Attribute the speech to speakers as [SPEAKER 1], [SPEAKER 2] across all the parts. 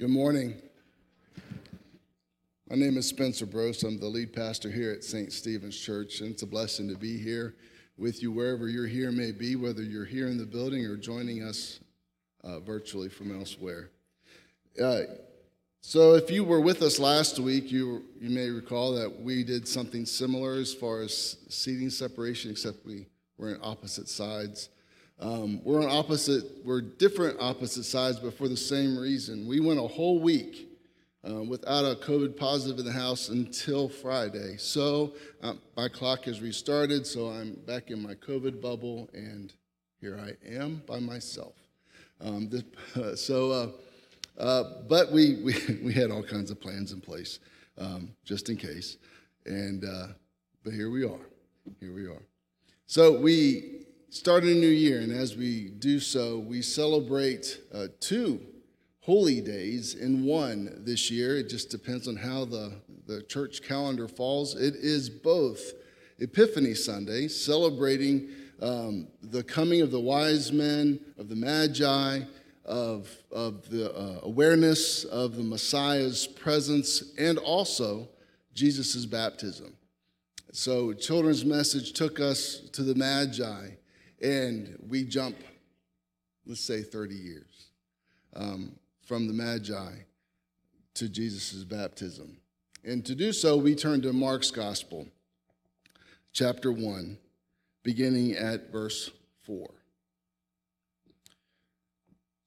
[SPEAKER 1] Good morning. My name is Spencer Brose. I'm the lead pastor here at St. Stephen's Church, and it's a blessing to be here with you wherever you're here may be, whether you're here in the building or joining us uh, virtually from elsewhere. Uh, so, if you were with us last week, you, you may recall that we did something similar as far as seating separation, except we were on opposite sides. Um, we're on opposite, we're different opposite sides, but for the same reason. We went a whole week uh, without a COVID positive in the house until Friday. So um, my clock has restarted, so I'm back in my COVID bubble, and here I am by myself. Um, this, uh, so, uh, but we, we, we had all kinds of plans in place um, just in case. And, uh, but here we are. Here we are. So we started a new year, and as we do so, we celebrate uh, two holy days in one this year. It just depends on how the, the church calendar falls. It is both Epiphany Sunday, celebrating um, the coming of the wise men, of the Magi, of, of the uh, awareness of the Messiah's presence, and also Jesus' baptism. So, children's message took us to the Magi and we jump, let's say, 30 years um, from the Magi to Jesus' baptism. And to do so, we turn to Mark's Gospel, chapter 1, beginning at verse 4.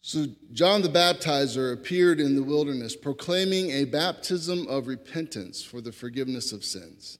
[SPEAKER 1] So, John the Baptizer appeared in the wilderness, proclaiming a baptism of repentance for the forgiveness of sins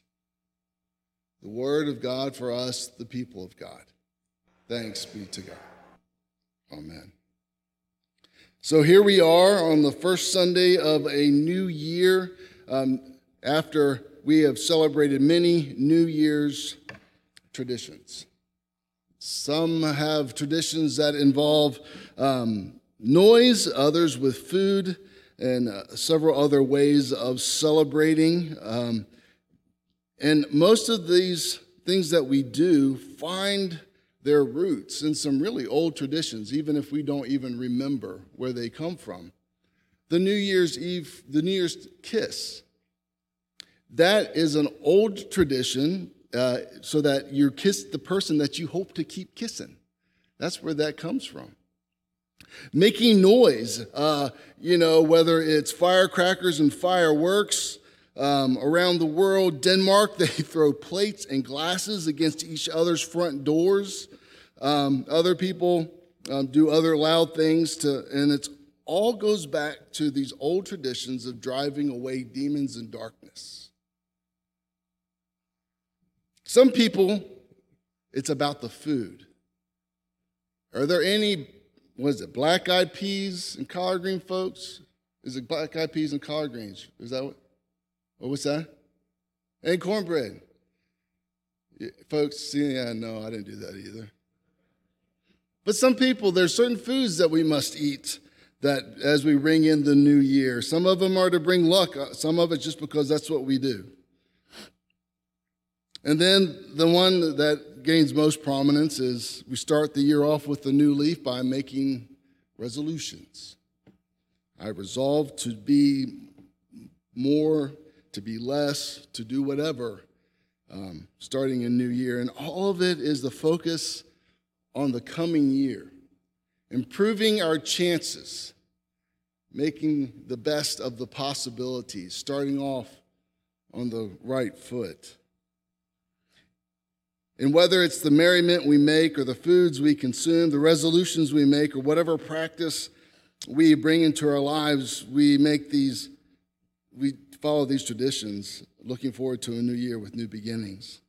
[SPEAKER 1] the word of God for us, the people of God. Thanks be to God. Amen. So here we are on the first Sunday of a new year um, after we have celebrated many New Year's traditions. Some have traditions that involve um, noise, others with food, and uh, several other ways of celebrating. Um, and most of these things that we do find their roots in some really old traditions, even if we don't even remember where they come from. The New Year's Eve, the New Year's kiss, that is an old tradition uh, so that you kiss the person that you hope to keep kissing. That's where that comes from. Making noise, uh, you know, whether it's firecrackers and fireworks, um, around the world, Denmark, they throw plates and glasses against each other's front doors. Um, other people um, do other loud things to, and it all goes back to these old traditions of driving away demons and darkness. Some people, it's about the food. Are there any, what is it, black eyed peas and collard green folks? Is it black eyed peas and collard greens? Is that what? What was that? And cornbread. Yeah, folks, see, yeah, no, I didn't do that either. But some people, there's certain foods that we must eat that as we ring in the new year. Some of them are to bring luck, uh, some of it's just because that's what we do. And then the one that gains most prominence is we start the year off with the new leaf by making resolutions. I resolve to be more to be less, to do whatever, um, starting a new year. And all of it is the focus on the coming year, improving our chances making the best of the possibilities, starting off on the right foot. And whether it's the merriment we make or the foods we consume, the resolutions we make, or whatever practice we bring into our lives, we make these, we follow these traditions, looking forward to a new year with new beginnings.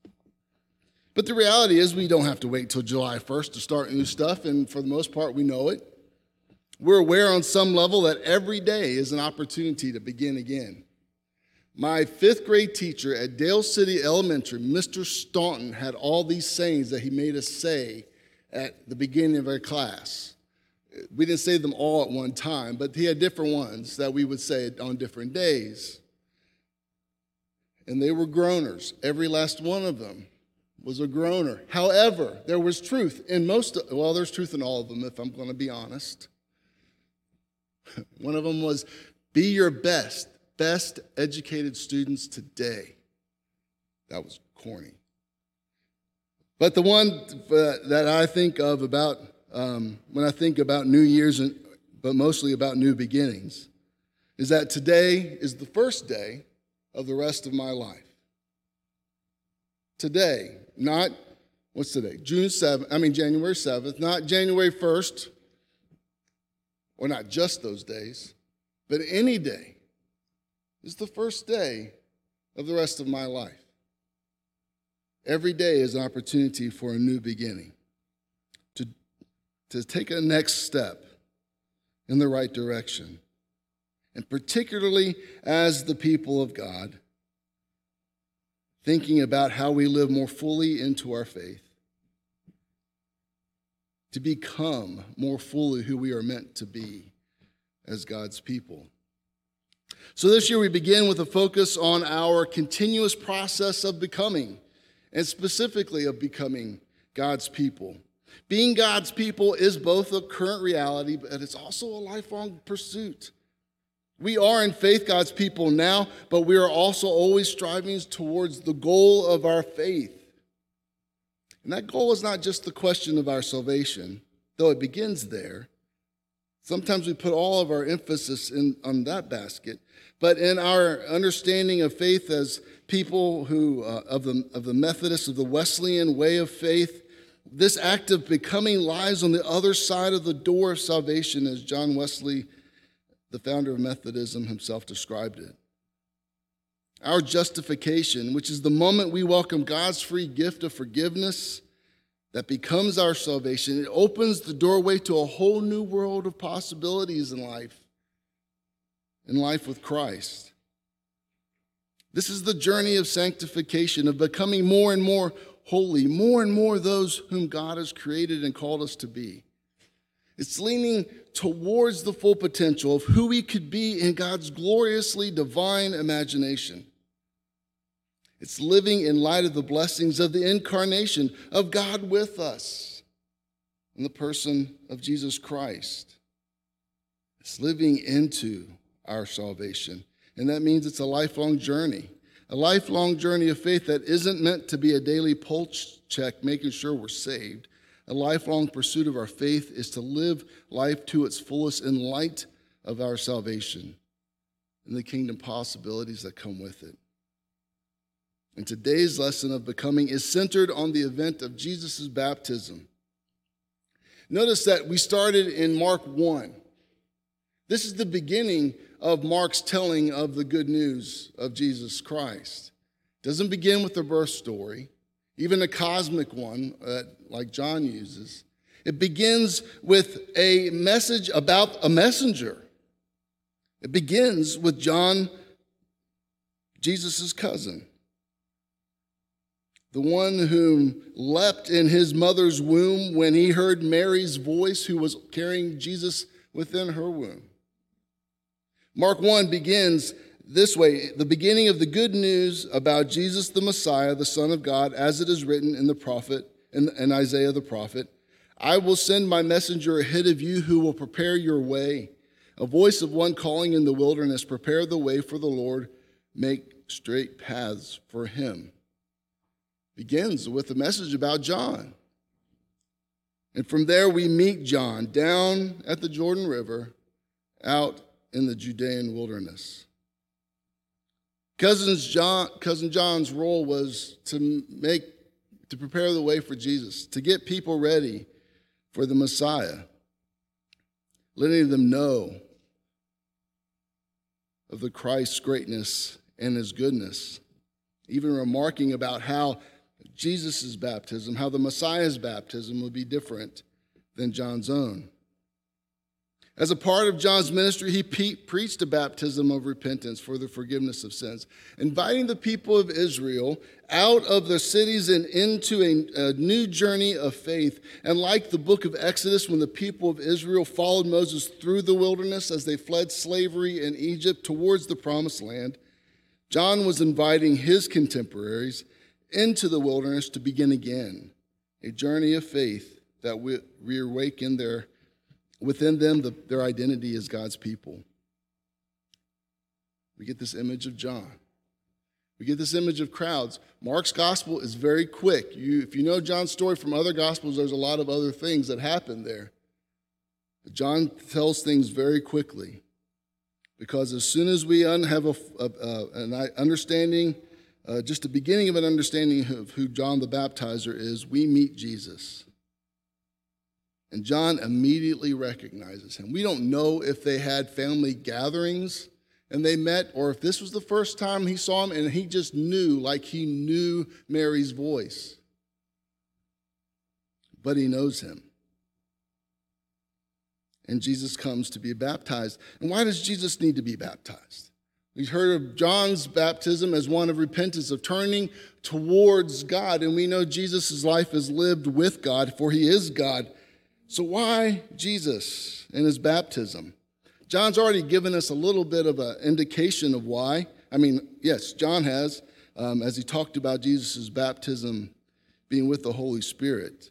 [SPEAKER 1] But the reality is, we don't have to wait till July 1st to start new stuff, and for the most part, we know it. We're aware on some level that every day is an opportunity to begin again. My fifth grade teacher at Dale City Elementary, Mr. Staunton, had all these sayings that he made us say at the beginning of our class. We didn't say them all at one time, but he had different ones that we would say on different days. And they were groaners. Every last one of them was a groaner. However, there was truth in most, of, well, there's truth in all of them, if I'm going to be honest. One of them was be your best best educated students today. That was corny. But the one uh, that I think of about um, when I think about New Year's, and, but mostly about new beginnings, is that today is the first day of the rest of my life. Today, not what's today? June 7th, I mean January 7th, not January 1st, or not just those days, but any day is the first day of the rest of my life. Every day is an opportunity for a new beginning, to take a next step in the right direction. And particularly as the people of God, thinking about how we live more fully into our faith, to become more fully who we are meant to be as God's people. So this year we begin with a focus on our continuous process of becoming, and specifically of becoming God's people. Being God's people is both a current reality, but it's also a lifelong pursuit. We are in faith God's people now, but we are also always striving towards the goal of our faith. And that goal is not just the question of our salvation, though it begins there. Sometimes we put all of our emphasis in, on that basket, but in our understanding of faith as people who, uh, of, the, of the Methodist, of the Wesleyan way of faith, this act of becoming lies on the other side of the door of salvation, as John Wesley, the founder of Methodism, himself described it. Our justification, which is the moment we welcome God's free gift of forgiveness that becomes our salvation, it opens the doorway to a whole new world of possibilities in life in life with Christ. This is the journey of sanctification, of becoming more and more holy, more and more those whom God has created and called us to be. It's leaning towards the full potential of who we could be in God's gloriously divine imagination. It's living in light of the blessings of the incarnation of God with us in the person of Jesus Christ. It's living into our salvation. And that means it's a lifelong journey, a lifelong journey of faith that isn't meant to be a daily pulse check, making sure we're saved. A lifelong pursuit of our faith is to live life to its fullest in light of our salvation and the kingdom possibilities that come with it. And today's lesson of becoming is centered on the event of Jesus' baptism. Notice that we started in Mark 1. This is the beginning of Mark's telling of the good news of Jesus Christ. It doesn't begin with the birth story, even a cosmic one that, like John uses. It begins with a message about a messenger. It begins with John, Jesus' cousin, the one whom leapt in his mother's womb when he heard Mary's voice, who was carrying Jesus within her womb. Mark 1 begins this way the beginning of the good news about Jesus the Messiah, the Son of God, as it is written in the prophet, in, in Isaiah the prophet. I will send my messenger ahead of you who will prepare your way. A voice of one calling in the wilderness, prepare the way for the Lord, make straight paths for him. Begins with a message about John. And from there we meet John down at the Jordan River out in the Judean wilderness. Cousins John, cousin John's role was to make to prepare the way for Jesus, to get people ready for the Messiah, letting them know of the Christ's greatness and his goodness, even remarking about how Jesus' baptism, how the Messiah's baptism would be different than John's own. As a part of John's ministry, he pe- preached a baptism of repentance for the forgiveness of sins, inviting the people of Israel out of their cities and into a, a, new journey of faith. And like the book of Exodus, when the people of Israel followed Moses through the wilderness as they fled slavery in Egypt towards the promised land, John was inviting his contemporaries into the wilderness to begin again a journey of faith that would reawaken their within them, the, their identity is God's people. We get this image of John. We get this image of crowds. Mark's gospel is very quick. You, if you know John's story from other gospels, there's a lot of other things that happen there. But John tells things very quickly because as soon as we un- have a, a, a, an understanding, uh, just the beginning of an understanding of who John the Baptizer is, we meet Jesus. And John immediately recognizes him. We don't know if they had family gatherings and they met, or if this was the first time he saw him and he just knew, like he knew Mary's voice. But he knows him. And Jesus comes to be baptized. And why does Jesus need to be baptized? We've heard of John's baptism as one of repentance, of turning towards God. And we know Jesus' life is lived with God, for he is God. So, why Jesus and his baptism? John's already given us a little bit of an indication of why. I mean, yes, John has, um, as he talked about Jesus' baptism being with the Holy Spirit.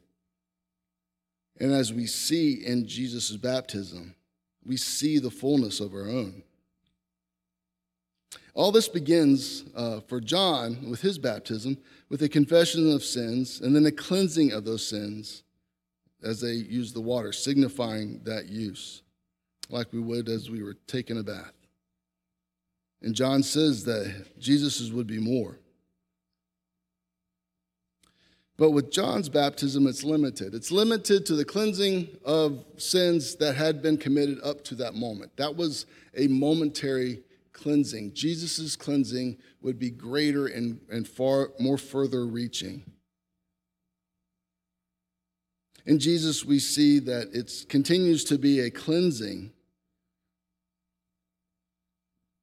[SPEAKER 1] And as we see in Jesus' baptism, we see the fullness of our own. All this begins uh, for John with his baptism with a confession of sins and then a cleansing of those sins as they use the water, signifying that use, like we would as we were taking a bath. And John says that Jesus's would be more. But with John's baptism, it's limited. It's limited to the cleansing of sins that had been committed up to that moment. That was a momentary cleansing. Jesus' cleansing would be greater and, and far more further reaching. In Jesus, we see that it continues to be a cleansing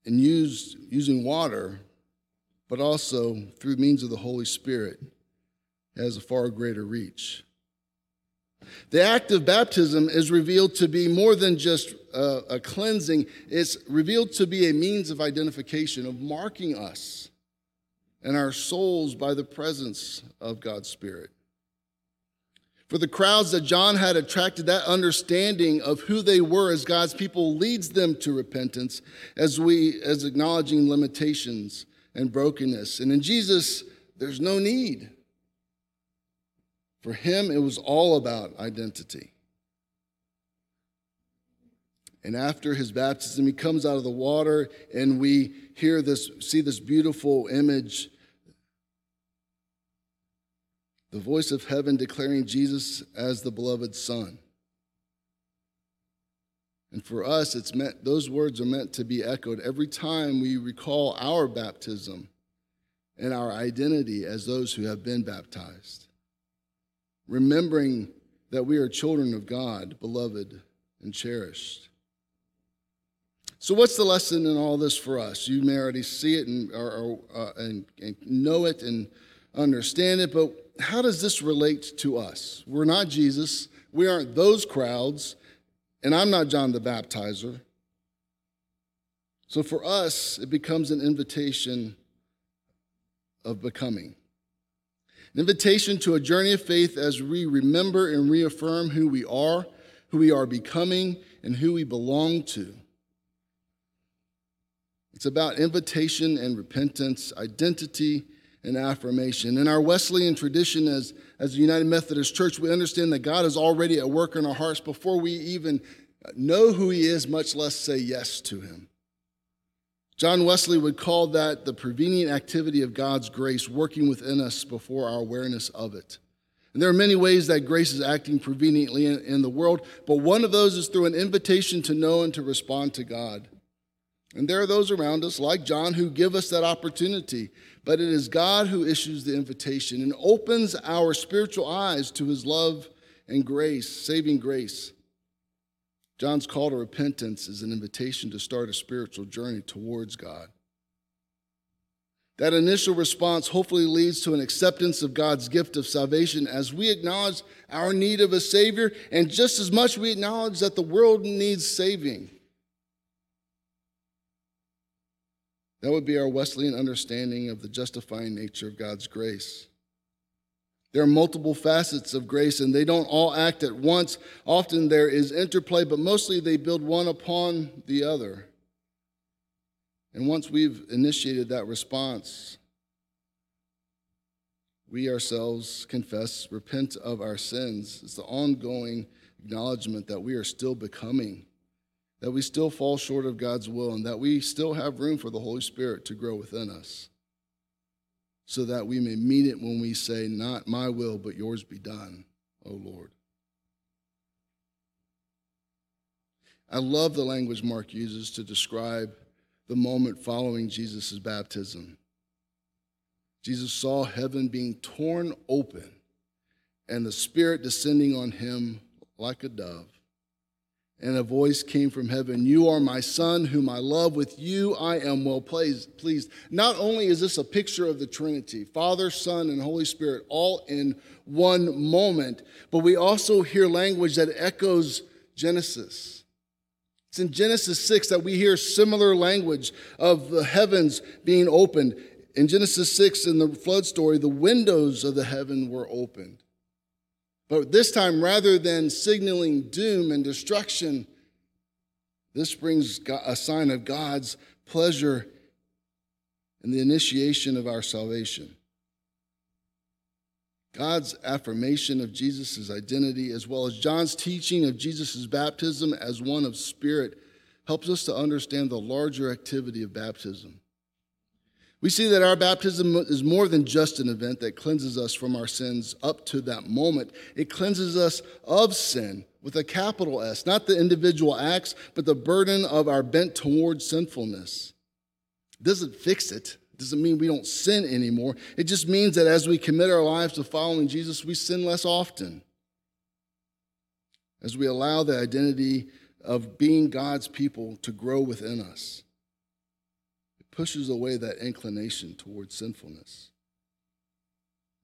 [SPEAKER 1] and used using water, but also through means of the Holy Spirit has a far greater reach. The act of baptism is revealed to be more than just a, a, cleansing, it's revealed to be a means of identification, of marking us and our souls by the presence of God's Spirit. For the crowds that John had attracted, that understanding of who they were as God's people leads them to repentance as we as acknowledging limitations and brokenness. And in Jesus, there's no need. For him, it was all about identity. And after his baptism, he comes out of the water, and we hear this, see this beautiful image the voice of heaven declaring Jesus as the beloved Son. And for us, it's meant, those words are meant to be echoed every time we recall our baptism and our identity as those who have been baptized. Remembering that we are children of God, beloved and cherished. So, what's the lesson in all this for us? You may already see it and, or, uh, and, and know it and understand it, but how does this relate to us? We're not Jesus. We aren't those crowds. And I'm not John the Baptizer. So for us, it becomes an invitation of becoming. An invitation to a journey of faith as we remember and reaffirm who we are, who we are becoming, and who we belong to. It's about invitation and repentance, identity and affirmation. In our Wesleyan tradition as, as a United Methodist Church, we understand that God is already at work in our hearts before we even know who he is, much less say yes to him. John Wesley would call that the prevenient activity of God's grace working within us before our awareness of it. And there are many ways that grace is acting preveniently in, in, the world, but one of those is through an invitation to know and to respond to God. And there are those around us, like John, who give us that opportunity. But it is God who issues the invitation and opens our spiritual eyes to his love and grace, saving grace. John's call to repentance is an invitation to start a spiritual journey towards God. That initial response hopefully leads to an acceptance of God's gift of salvation as we acknowledge our need of a Savior, and just as much we acknowledge that the world needs saving. That would be our Wesleyan understanding of the justifying nature of God's grace. There are multiple facets of grace, and they don't all act at once. Often there is interplay, but mostly they build one upon the other. And once we've initiated that response, we ourselves confess, repent of our sins. It's the ongoing acknowledgement that we are still becoming, that we still fall short of God's will, and that we still have room for the Holy Spirit to grow within us so that we may meet it when we say, Not my will, but yours be done, O Lord. I love the language Mark uses to describe the moment following Jesus' baptism. Jesus saw heaven being torn open and the Spirit descending on him like a dove and a voice came from heaven You are my son, whom I love. With you I am well pleased. Not only is this a picture of the Trinity, Father, Son, and Holy Spirit, all in one moment, but we also hear language that echoes Genesis. It's in Genesis 6 that we hear similar language of the heavens being opened. In Genesis 6, in the flood story, the windows of the heaven were opened. But this time, rather than signaling doom and destruction, this brings a sign of God's pleasure in the initiation of our salvation. God's affirmation of Jesus' identity, as well as John's teaching of Jesus' baptism as one of spirit, helps us to understand the larger activity of baptism. We see that our baptism is more than just an event that cleanses us from our sins up to that moment. It cleanses us of sin with a capital S, not the individual acts, but the burden of our bent towards sinfulness. It doesn't fix it. It doesn't mean we don't sin anymore. It just means that as we commit our lives to following Jesus, we sin less often. As we allow the identity of being God's people to grow within us pushes away that inclination towards sinfulness.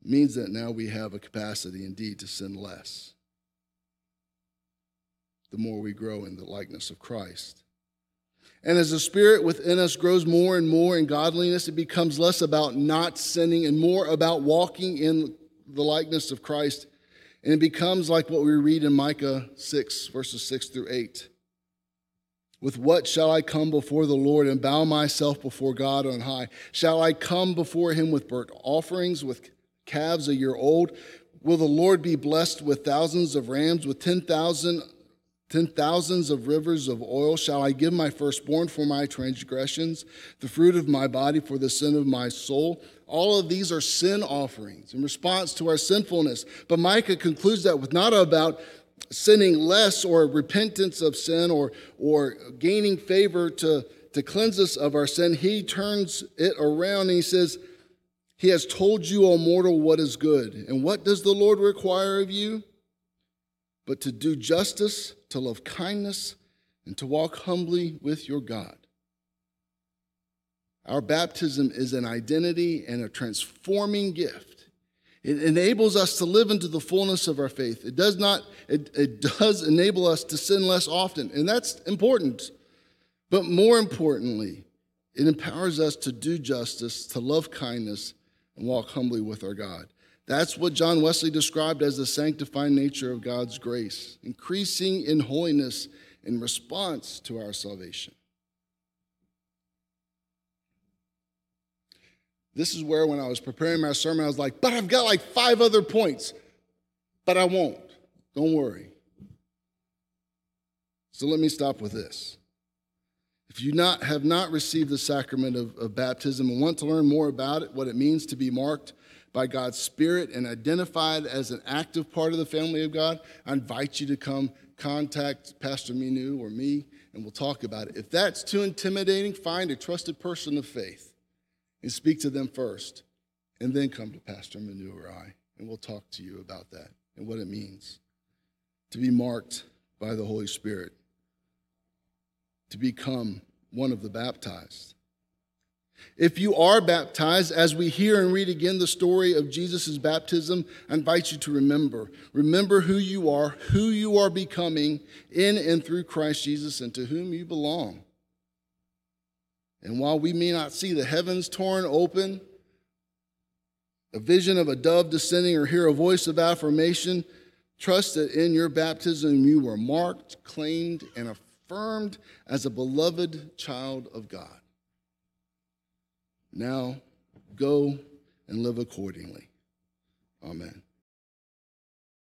[SPEAKER 1] It means that now we have a capacity indeed to sin less the more we grow in the likeness of Christ. And as the Spirit within us grows more and more in godliness, it becomes less about not sinning and more about walking in the likeness of Christ. And it becomes like what we read in Micah 6, verses 6 through 8. With what shall I come before the Lord and bow myself before God on high? Shall I come before him with burnt offerings, with calves a year old? Will the Lord be blessed with thousands of rams, with ten thousand ten thousands of rivers of oil? Shall I give my firstborn for my transgressions, the fruit of my body for the sin of my soul? All of these are sin offerings in response to our sinfulness. But Micah concludes that with not about sinning less or repentance of sin or, or gaining favor to, to cleanse us of our sin, he turns it around and he says, He has told you, O mortal, what is good. And what does the Lord require of you? But to do justice, to love kindness, and to walk humbly with your God. Our baptism is an identity and a transforming gift it enables us to live into the fullness of our faith. It does not, it, it does enable us to sin less often, and that's important. But more importantly, it empowers us to do justice, to love kindness, and walk humbly with our God. That's what John Wesley described as the sanctifying nature of God's grace, increasing in holiness in response to our salvation. This is where, when I was preparing my sermon, I was like, but I've got like five other points, but I won't. Don't worry. So let me stop with this. If you not, have not received the sacrament of, of baptism and want to learn more about it, what it means to be marked by God's Spirit and identified as an active part of the family of God, I invite you to come contact Pastor Minu or me and we'll talk about it. If that's too intimidating, find a trusted person of faith and speak to them first, and then come to Pastor Manu or I, and we'll talk to you about that and what it means to be marked by the Holy Spirit to become one of the baptized. If you are baptized, as we hear and read again the story of Jesus' baptism, I invite you to remember. Remember who you are, who you are becoming in and through Christ Jesus, and to whom you belong. And while we may not see the heavens torn open, a vision of a dove descending, or hear a voice of affirmation, trust that in your baptism you were marked, claimed, and affirmed as a beloved child of God. Now go and live accordingly. Amen.